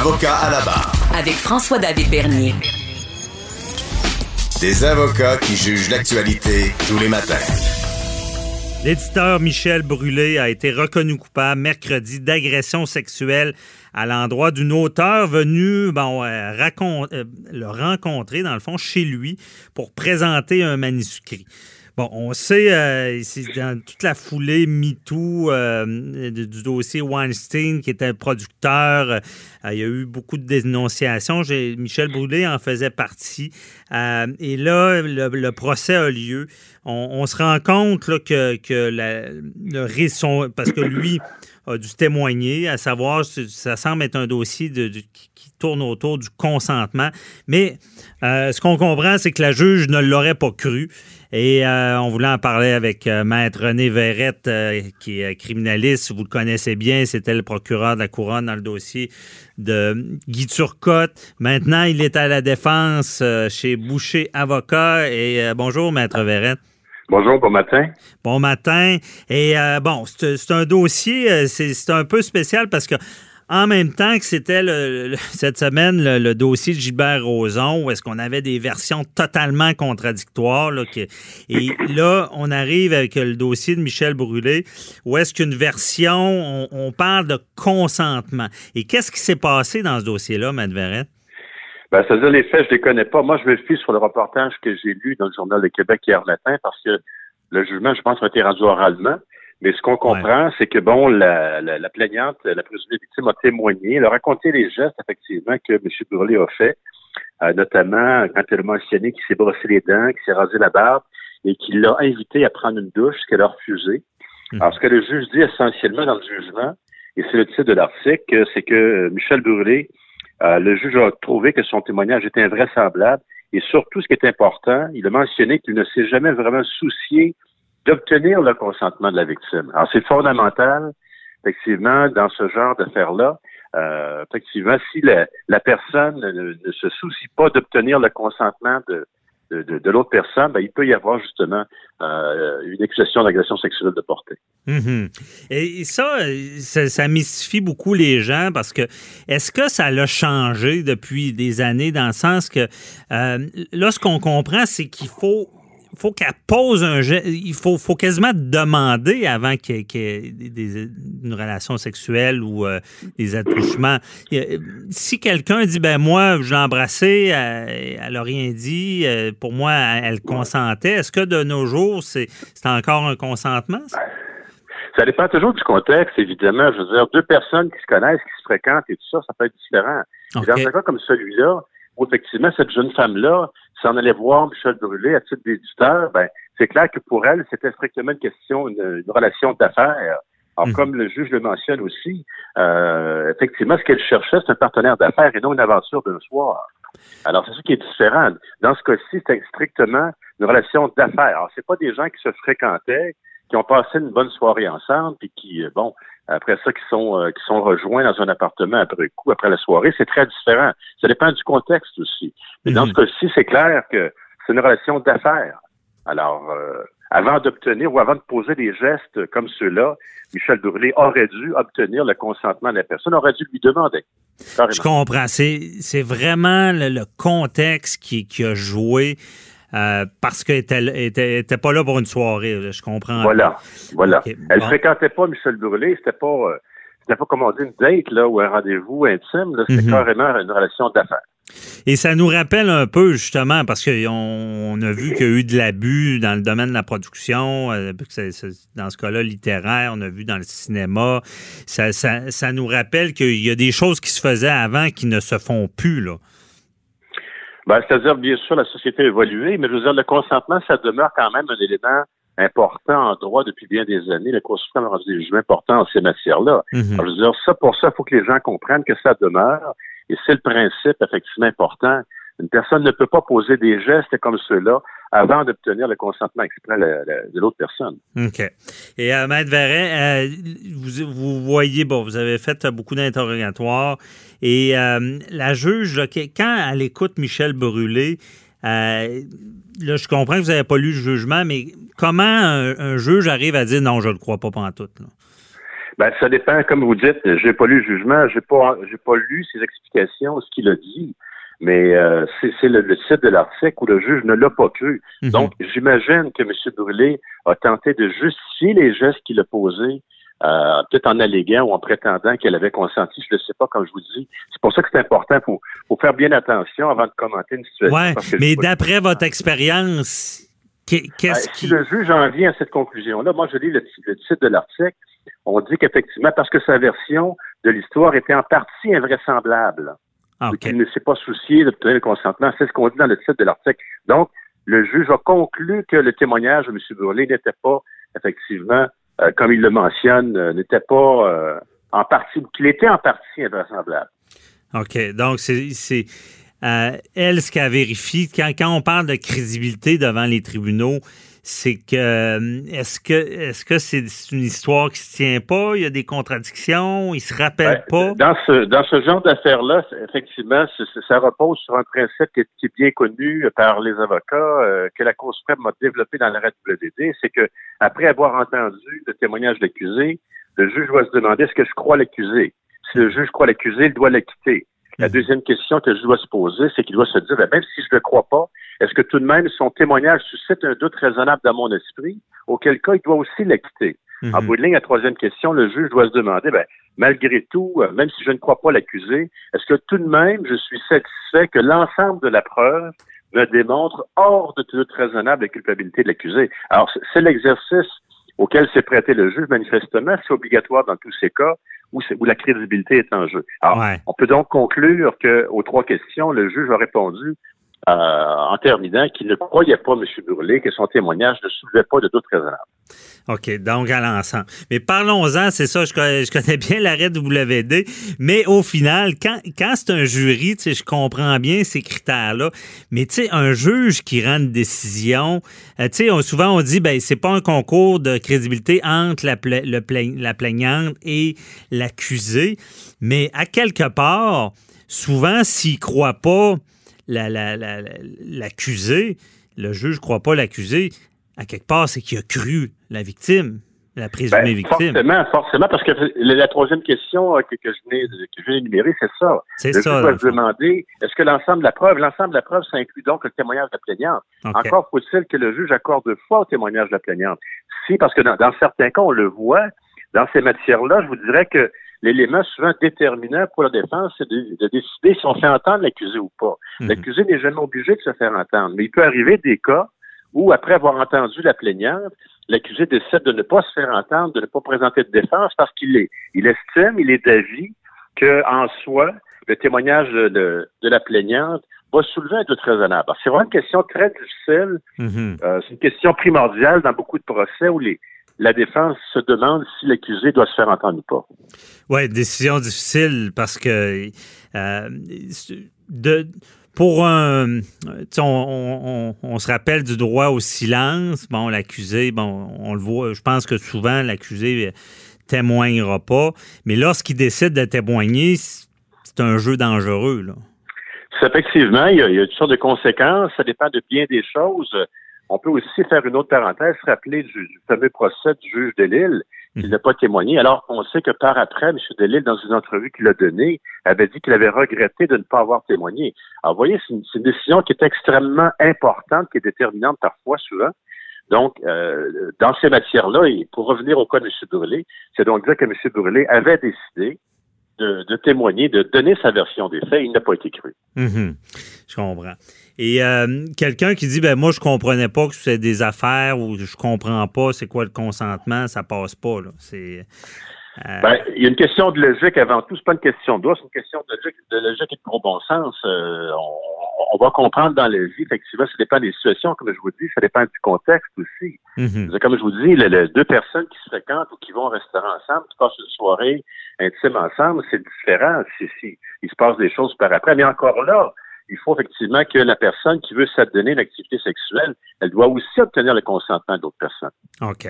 Avocat à la barre. Avec François-David Bernier. Des avocats qui jugent l'actualité tous les matins. L'éditeur Michel Brûlé a été reconnu coupable mercredi d'agression sexuelle à l'endroit d'une auteure venue bon, euh, euh, le rencontrer, dans le fond, chez lui pour présenter un manuscrit. Bon, on sait, euh, dans toute la foulée MeToo euh, du dossier Weinstein, qui était producteur, euh, il y a eu beaucoup de dénonciations. Michel Brûlé en faisait partie. et là, le, procès a lieu. On, se rend compte que, le risque, parce que lui a témoigner, à savoir, ça semble être un dossier qui tourne autour du consentement. Mais ce qu'on comprend, c'est que la juge ne l'aurait pas cru. Et euh, on voulait en parler avec euh, Maître René Verrette, euh, qui est criminaliste. Vous le connaissez bien, c'était le procureur de la Couronne dans le dossier de Guy Turcotte. Maintenant, il est à la défense chez Boucher Avocat. Et bonjour, Maître Verrette. Bonjour, bon matin. Bon matin. Et bon, c'est un dossier, c'est un peu spécial parce que en même temps que c'était cette semaine le, dossier de Gilbert Rozon, où est-ce qu'on avait des versions totalement contradictoires. et là, on arrive avec le dossier de Michel Brûlé, où est-ce qu'une version, on, parle de consentement. Et qu'est-ce qui s'est passé dans ce dossier-là, Matt Verret? Ben, c'est-à-dire, les faits, je les connais pas. Moi, je me fie sur le reportage que j'ai lu dans le Journal de Québec hier matin, parce que le jugement, je pense, a été rendu oralement. Mais ce qu'on comprend, c'est que bon, la, la, la, plaignante, la présumée victime a témoigné, elle a raconté les gestes effectivement que M. Brûlé a fait, euh, notamment quand elle a mentionné qu'il s'est brossé les dents, qu'il s'est rasé la barbe et qu'il l'a invité à prendre une douche, ce qu'elle a refusé. Hmm. Alors, ce que le juge dit essentiellement dans le jugement, et c'est le titre de l'article, c'est que Michel Brûlé, euh, le juge a trouvé que son témoignage était invraisemblable et surtout, ce qui est important, il a mentionné qu'il ne s'est jamais vraiment soucié d'obtenir le consentement de la victime. Alors, c'est fondamental, effectivement, dans ce genre d'affaires-là. Euh, effectivement, si la, personne ne, se soucie pas d'obtenir le consentement de, de, l'autre personne, ben, il peut y avoir justement euh, une accusation d'agression sexuelle de portée. Mm-hmm. Et ça, ça, mystifie beaucoup les gens parce que est-ce que ça l'a changé depuis des années dans le sens que euh, là, ce qu'on comprend, c'est qu'il faut faut qu'elle pose un geste. Il faut, faut quasiment demander avant qu'il y ait, une relation sexuelle ou euh, des attouchements. Si quelqu'un dit, ben moi, je l'ai embrassée, elle n'a rien dit, euh, pour moi, elle consentait, est-ce que de nos jours, c'est encore un consentement? Ça? Dépend toujours du contexte, évidemment. Je veux dire, deux personnes qui se connaissent, qui se fréquentent et tout ça, ça peut être différent. Dans un cas comme celui-là, où effectivement, cette jeune femme-là si on allait voir Michel Brûlé à titre d'éditeur, ben, c'est clair que pour elle, c'était strictement une question, une, relation d'affaires. Alors, mhm. comme le juge le mentionne aussi, euh, effectivement, ce qu'elle cherchait, c'est un partenaire d'affaires et non une aventure d'un soir. Alors, c'est ça qui est différent. Dans ce cas-ci, c'était strictement une relation d'affaires. Alors, c'est pas des gens qui se fréquentaient, qui ont passé une bonne soirée ensemble, puis qui, euh, bon, après ça, qui sont, euh, qui sont rejoints dans un appartement après coup, après la soirée, c'est très différent. Ça dépend du contexte aussi. Mais dans mhm. ce cas-ci, c'est clair que c'est une relation d'affaires. Alors, euh, avant d'obtenir ou avant de poser des gestes comme ceux-là, Michel Brûlé aurait dû obtenir le consentement de la personne, aurait dû lui demander. Je comprends. C'est vraiment le, contexte qui, qui a joué. Euh, parce qu'elle était, était, pas là pour une soirée, je comprends. Voilà, voilà. Elle fréquentait pas Michel Brûlé, c'était pas, euh, c'était pas comme on dit une date là ou un rendez-vous intime, c'était mhm. carrément une relation d'affaires. Et ça nous rappelle un peu, justement, parce qu'on a vu qu'il y a eu de l'abus dans le domaine de la production, euh, dans ce cas-là littéraire, on a vu dans le cinéma. Ça, ça, ça nous rappelle qu'il y a des choses qui se faisaient avant qui ne se font plus. Là. Ben, C'est-à-dire, bien sûr, la société a évolué, mais je veux dire, le consentement, ça demeure quand même un élément important en droit depuis bien des années. Le Cour a rendu des jugements importants en ces matières-là. Mhm. Je veux dire, ça, pour ça, il faut que les gens comprennent que ça demeure Et c'est le principe effectivement important. Une personne ne peut pas poser des gestes comme ceux-là avant d'obtenir le consentement exprès de l'autre personne. OK. Et euh, Maître Verret, euh, vous, vous, voyez, bon, vous avez fait beaucoup d'interrogatoires et euh, la juge, quand elle écoute Michel Brûlé, euh, là, je comprends que vous n'avez pas lu le jugement, mais comment un, juge arrive à dire non, je ne le crois pas pendant tout? Ben, ça dépend, comme vous dites, j'ai pas lu le jugement, j'ai pas j'ai pas lu ses explications, ce qu'il a dit. Mais euh, c'est le, le, titre de l'article où le juge ne l'a pas cru. Mhm. Donc, j'imagine que M. Brûlé a tenté de justifier les gestes qu'il a posés, euh, peut-être en alléguant ou en prétendant qu'elle avait consenti, je ne sais pas, comme je vous dis. C'est pour ça que c'est important. pour faut, faire bien attention avant de commenter une situation. Ouais, mais d'après votre expérience, qu'est-ce ben, qui... Si le juge en vient à cette conclusion-là, moi, je lis le, le titre de l'article, on dit qu'effectivement, parce que sa version de l'histoire était en partie invraisemblable. Ah, il ne s'est pas soucié d'obtenir le consentement. C'est ce qu'on dit dans le titre de l'article. Donc, le juge a conclu que le témoignage de M. Burley n'était pas, effectivement, euh, comme il le mentionne, euh, n'était pas euh, en partie, qu'il était en partie invraisemblable. OK. Donc, c'est elle ce qu'elle vérifie. Quand, quand on parle de crédibilité devant les tribunaux, c'est que euh, est-ce que est-ce que c'est une histoire qui se tient pas? Il y a des contradictions, il se rappelle ben, pas? Dans ce dans ce genre d'affaires-là, effectivement, ça repose sur un principe qui est, bien connu par les avocats euh, que la Cour suprême a développé dans l'arrêt WD, c'est que après avoir entendu le témoignage de l'accusé, le juge doit se demander est-ce que je crois l'accusé? Si le juge croit l'accusé, il doit l'acquitter. La mhm. deuxième question que je dois se poser, c'est qu'il doit se dire, ben, même si je ne le crois pas, est-ce que tout de même son témoignage suscite un doute raisonnable dans mon esprit, auquel cas il doit aussi l'acquitter? Mhm. En bout de ligne, la troisième question, le juge doit se demander, ben, malgré tout, euh, même si je ne crois pas l'accusé, est-ce que tout de même je suis satisfait que l'ensemble de la preuve me démontre hors de tout doute raisonnable la culpabilité de l'accusé? Alors, c'est l'exercice auquel s'est prêté le juge, manifestement, c'est obligatoire dans tous ces cas où, où la crédibilité est en jeu. Alors, on peut donc conclure qu'aux trois questions, le juge a répondu euh, en terminant qu'il ne croyait pas, M. Burley, que son témoignage ne soulevait pas de doute raisonnable. OK, donc à l'ensemble. Mais parlons-en, c'est ça, je connais, je connais bien l'arrêt WD, mais au final, quand, quand c'est un jury, tu sais, je comprends bien ces critères-là, mais tu sais, un juge qui rend une décision, euh, tu sais, souvent on dit, ben c'est pas un concours de crédibilité entre la, la plaignante et l'accusé, mais à quelque part, souvent, s'il croit pas l'accusé, le juge ne croit pas l'accusé, à quelque part, c'est qu'il a cru la victime, la présumée ben, victime. Forcément, forcément, parce que la troisième question euh, que, je viens, d'énumérer, c'est ça. C'est ça. Je se demander, est-ce que l'ensemble de la preuve, l'ensemble de la preuve, ça inclut donc le témoignage de la plaignante? Encore faut-il que le juge accorde foi au témoignage de la plaignante. Si, parce que dans, dans certains cas, on le voit, dans ces matières-là, je vous dirais que l'élément souvent déterminant pour la défense, c'est de, décider si on fait entendre l'accusé ou pas. Mhm. L'accusé n'est jamais obligé de se faire entendre, mais il peut arriver des cas où, après avoir entendu la plaignante, l'accusé décide de ne pas se faire entendre, de ne pas présenter de défense parce qu'il est, il estime, il est d'avis qu'en soi, le témoignage de, la plaignante va soulever un doute raisonnable. C'est vraiment une question très difficile. Mhm. Euh, c'est une question primordiale dans beaucoup de procès où les, la défense se demande si l'accusé doit se faire entendre ou pas. Oui, décision difficile parce que euh, de, pour un. On, on, se rappelle du droit au silence. Bon, l'accusé, bon, on le voit, je pense que souvent l'accusé témoignera pas. Mais lorsqu'il décide de témoigner, c'est un jeu dangereux. Là. Effectivement, il y, a, il y a toutes sortes de conséquences. Ça dépend de bien des choses. On peut aussi faire une autre parenthèse, se rappeler du, fameux procès du juge de Lille qui mhm. n'a pas témoigné, alors qu'on sait que par après, M. Delille, dans une entrevue qu'il a donnée, avait dit qu'il avait regretté de ne pas avoir témoigné. Alors, vous voyez, c'est une, décision qui est extrêmement importante, qui est déterminante parfois, souvent. Donc, euh, dans ces matières-là, et pour revenir au cas de M. Brûlé, c'est donc dire que M. Brûlé avait décidé de, témoigner, de donner sa version des faits. Il n'a pas été cru. Mhm. Je comprends. Et euh, quelqu'un qui dit ben moi je comprenais pas que c'est des affaires ou je comprends pas c'est quoi le consentement, ça passe pas là. C'est euh, ben, il y a une question de logique avant tout, c'est pas une question de droit, c'est une question de logique, de logique et de bon sens. Euh, on va comprendre dans la vie, effectivement, ça dépend des situations, comme je vous dis, ça dépend du contexte aussi. Mhm. Comme je vous dis, le- le- deux personnes qui se fréquentent ou qui vont au restaurant ensemble, qui passent une soirée intime ensemble, c'est différent si, si il se passe des choses par après. Mais encore là, il faut effectivement que la personne qui veut s'adonner à une activité sexuelle, elle doit aussi obtenir le consentement d'autres personnes. OK.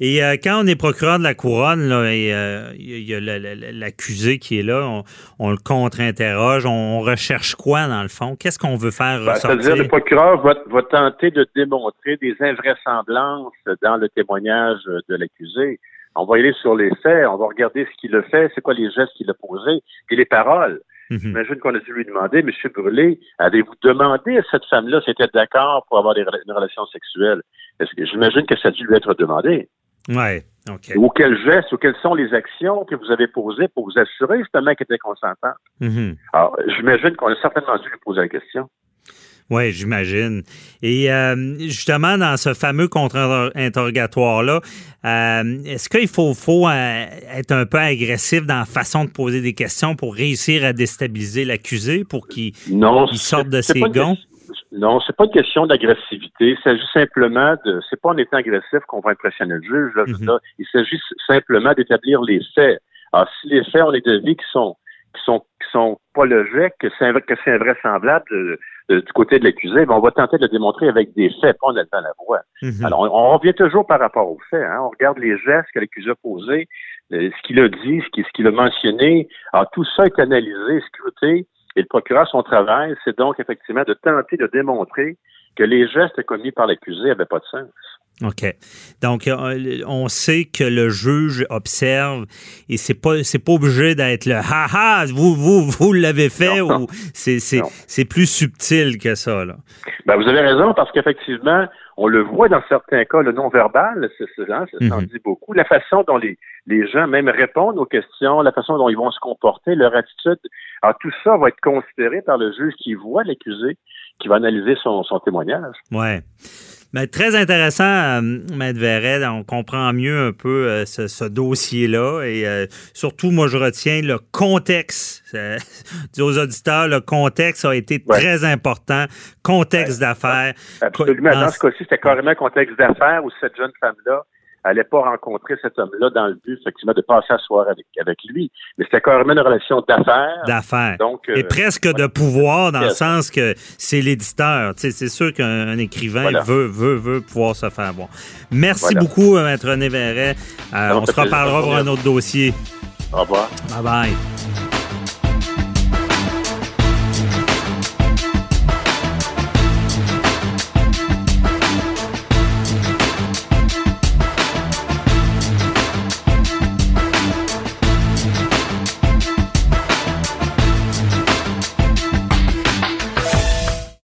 Et euh, quand on est procureur de la couronne, là, et euh, il y a l'accusé qui est là, on, on le contre-interroge, on, recherche quoi dans le fond? Qu'est-ce qu'on veut faire Ben, ressortir? C'est-à-dire, le procureur va, va tenter de démontrer des invraisemblances dans le témoignage de l'accusé. On va y aller sur les faits, on va regarder ce qu'il a fait, c'est quoi les gestes qu'il a posés, et les paroles. Mhm. J'imagine qu'on a dû lui demander, Monsieur Brûlé, avez-vous demandé à cette femme-là si elle était d'accord pour avoir des, une relation sexuelle? Est-ce que j'imagine que ça a dû lui être demandé? Ouais, OK. Ou quels gestes ou quelles sont les actions que vous avez posées pour vous assurer justement qu'elle était consentante? Mhm. Alors, j'imagine qu'on a certainement dû lui poser la question. Oui, j'imagine. Et euh, justement, dans ce fameux contre-interrogatoire-là, euh, est-ce qu'il faut, faut euh, être un peu agressif dans la façon de poser des questions pour réussir à déstabiliser l'accusé pour qu'il sorte de ses gonds? Non, c'est pas une question d'agressivité. Il s'agit simplement de. C'est pas en étant agressif qu'on va impressionner le juge. Là, veux Mhm. Il s'agit simplement d'établir les faits. Alors, si les faits ont les devis qui sont qui sont qui sont pas logiques, que c'est inv- que c'est invraisemblable de- du côté de l'accusé, ben on va tenter de le démontrer avec des faits, pas en élevant la voix. Mhm. Alors, on, on revient toujours par rapport aux faits. Hein. On regarde les gestes que l'accusé a posés, euh, ce qu'il a dit, ce qu'il ce qu'il a mentionné. Alors, tout ça est analysé, scruté. Et le procureur, son travail, c'est donc effectivement de tenter de démontrer que les gestes commis par l'accusé n'avaient pas de sens. OK. Donc, euh, on sait que le juge observe et c'est pas c'est pas obligé d'être le ha ha, vous vous vous l'avez fait Non. ou c'est plus subtil que ça là. Ben, vous avez raison, parce qu'effectivement, on le voit dans certains cas, le non-verbal, c'est, hein, ça s'en Mhm. dit beaucoup. La façon dont les, les gens même répondent aux questions, la façon dont ils vont se comporter, leur attitude. Alors, tout ça va être considéré par le juge qui voit l'accusé, qui va analyser son, son témoignage. Ouais. Mais très intéressant, euh, Maître Verret. On comprend mieux un peu euh, ce, ce dossier-là. Et euh, surtout, moi, je retiens le contexte. Dis aux auditeurs, le contexte a été Ouais. très important. Contexte d'affaires. Absolument. Dans- Dans ce cas-ci, c'était carrément contexte d'affaires où cette jeune femme-là n'allait pas rencontrer cet homme-là dans le but, effectivement, de passer la soirée avec, avec lui. Mais c'était carrément une relation d'affaires. D'affaires. Donc, euh, Et presque de pouvoir, dans le sens que c'est l'éditeur. Tu sais, C'est sûr qu'un un écrivain Voilà. veut, veut, veut pouvoir se faire voir. Merci Voilà. beaucoup, euh, Maître René Verret. Euh, on se reparlera pour un autre dossier. Au revoir. Bye bye.